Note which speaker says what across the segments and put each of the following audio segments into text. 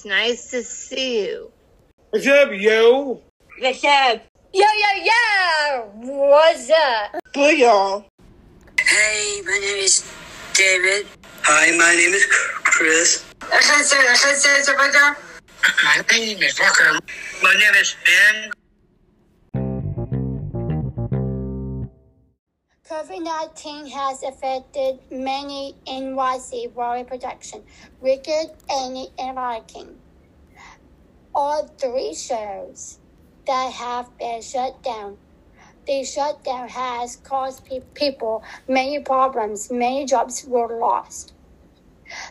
Speaker 1: It's nice to see you.
Speaker 2: What's up, yo?
Speaker 3: What's up?
Speaker 4: Yo, yo, yo! What's up?
Speaker 3: Hey, y'all.
Speaker 5: Hey, my name is David.
Speaker 6: Hi, my name is Chris.
Speaker 5: My name is Walker.
Speaker 6: My name is Ben.
Speaker 4: COVID 19 has affected many NYC Warrior Production, Wicked, Annie, and Viking. All three shows that have been shut down. The shutdown has caused pe- people many problems, many jobs were lost.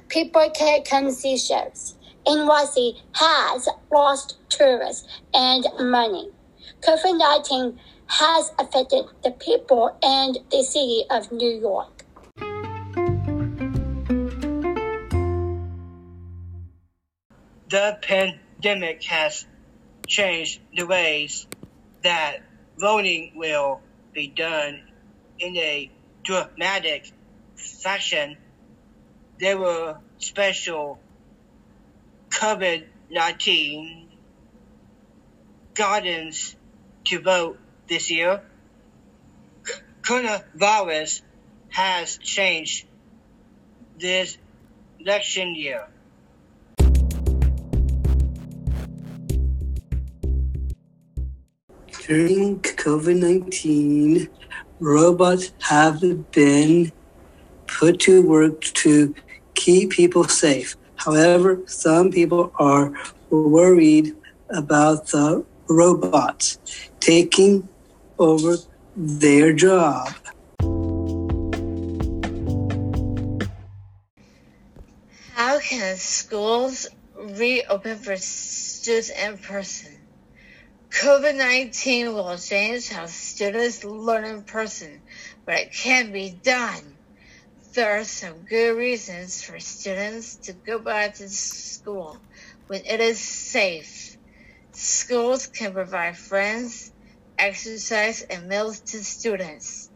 Speaker 4: People can't come see shows. NYC has lost tourists and money. COVID 19 has affected the people and the city of New York.
Speaker 7: The pandemic has changed the ways that voting will be done in a dramatic fashion. There were special COVID 19 gardens to vote this year. Coronavirus has changed this election year.
Speaker 6: During COVID 19, robots have been put to work to keep people safe. However, some people are worried about the robots taking over their job.
Speaker 1: How can schools reopen for students in person? COVID 19 will change how students learn in person, but it can be done. There are some good reasons for students to go back to school when it is safe. Schools can provide friends, exercise, and meals to students.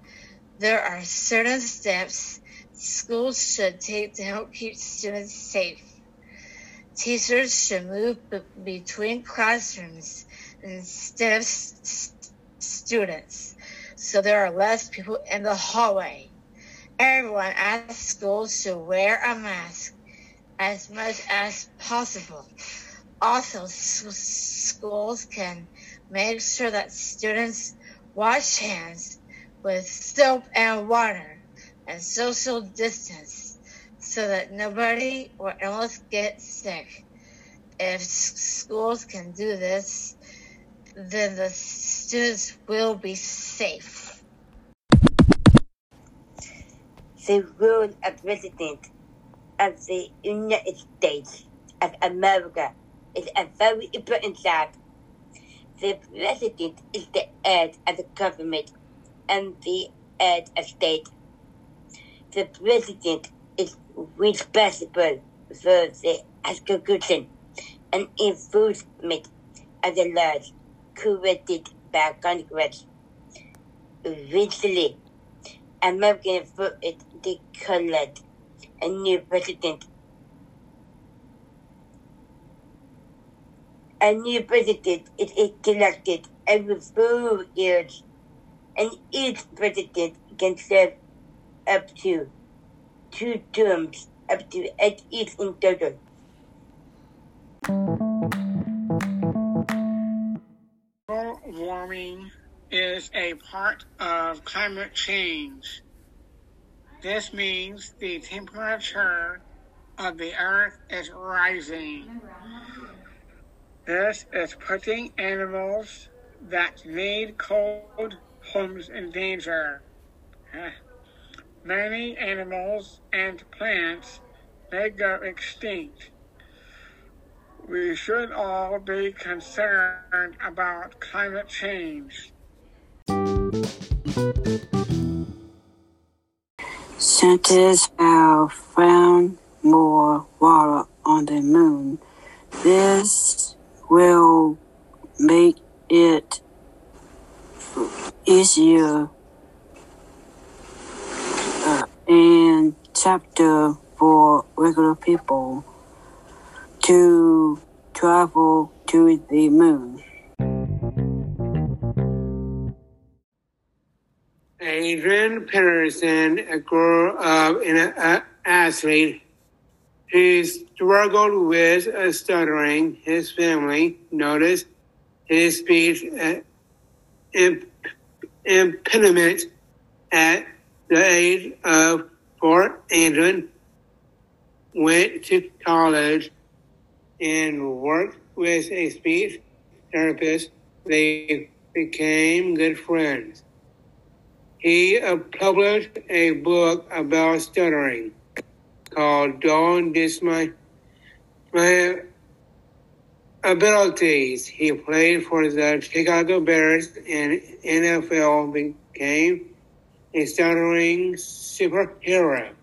Speaker 1: There are certain steps schools should take to help keep students safe. Teachers should move b- between classrooms instead of s- students, so there are less people in the hallway. Everyone at school should wear a mask as much as possible. Also, s- schools can make sure that students wash hands with soap and water and social distance so that nobody or else gets sick. If schools can do this, then the students will be safe.
Speaker 3: The rule of president of the United States of America is a very important job. The president is the head of the government and the head of state. The president is responsible for the execution and enforcement of the laws created by Congress. Recently, American voted declared a new president. A new president is elected every four years, and each president can serve up to two terms, up to eight years in total.
Speaker 2: Global warming is a part of climate change. This means the temperature of the earth is rising. This is putting animals that need cold homes in danger. Many animals and plants may go extinct. We should all be concerned about climate change.
Speaker 6: Scientists have found more water on the moon. This will make it easier uh, and chapter for regular people to travel to the moon.
Speaker 8: Adrian Peterson grew up in an athlete who struggled with stuttering. His family noticed his speech uh, imp- impediment at the age of four. Adrian went to college and worked with a speech therapist. They became good friends. He uh, published a book about stuttering called Don't My, My Abilities. He played for the Chicago Bears and NFL became a stuttering superhero.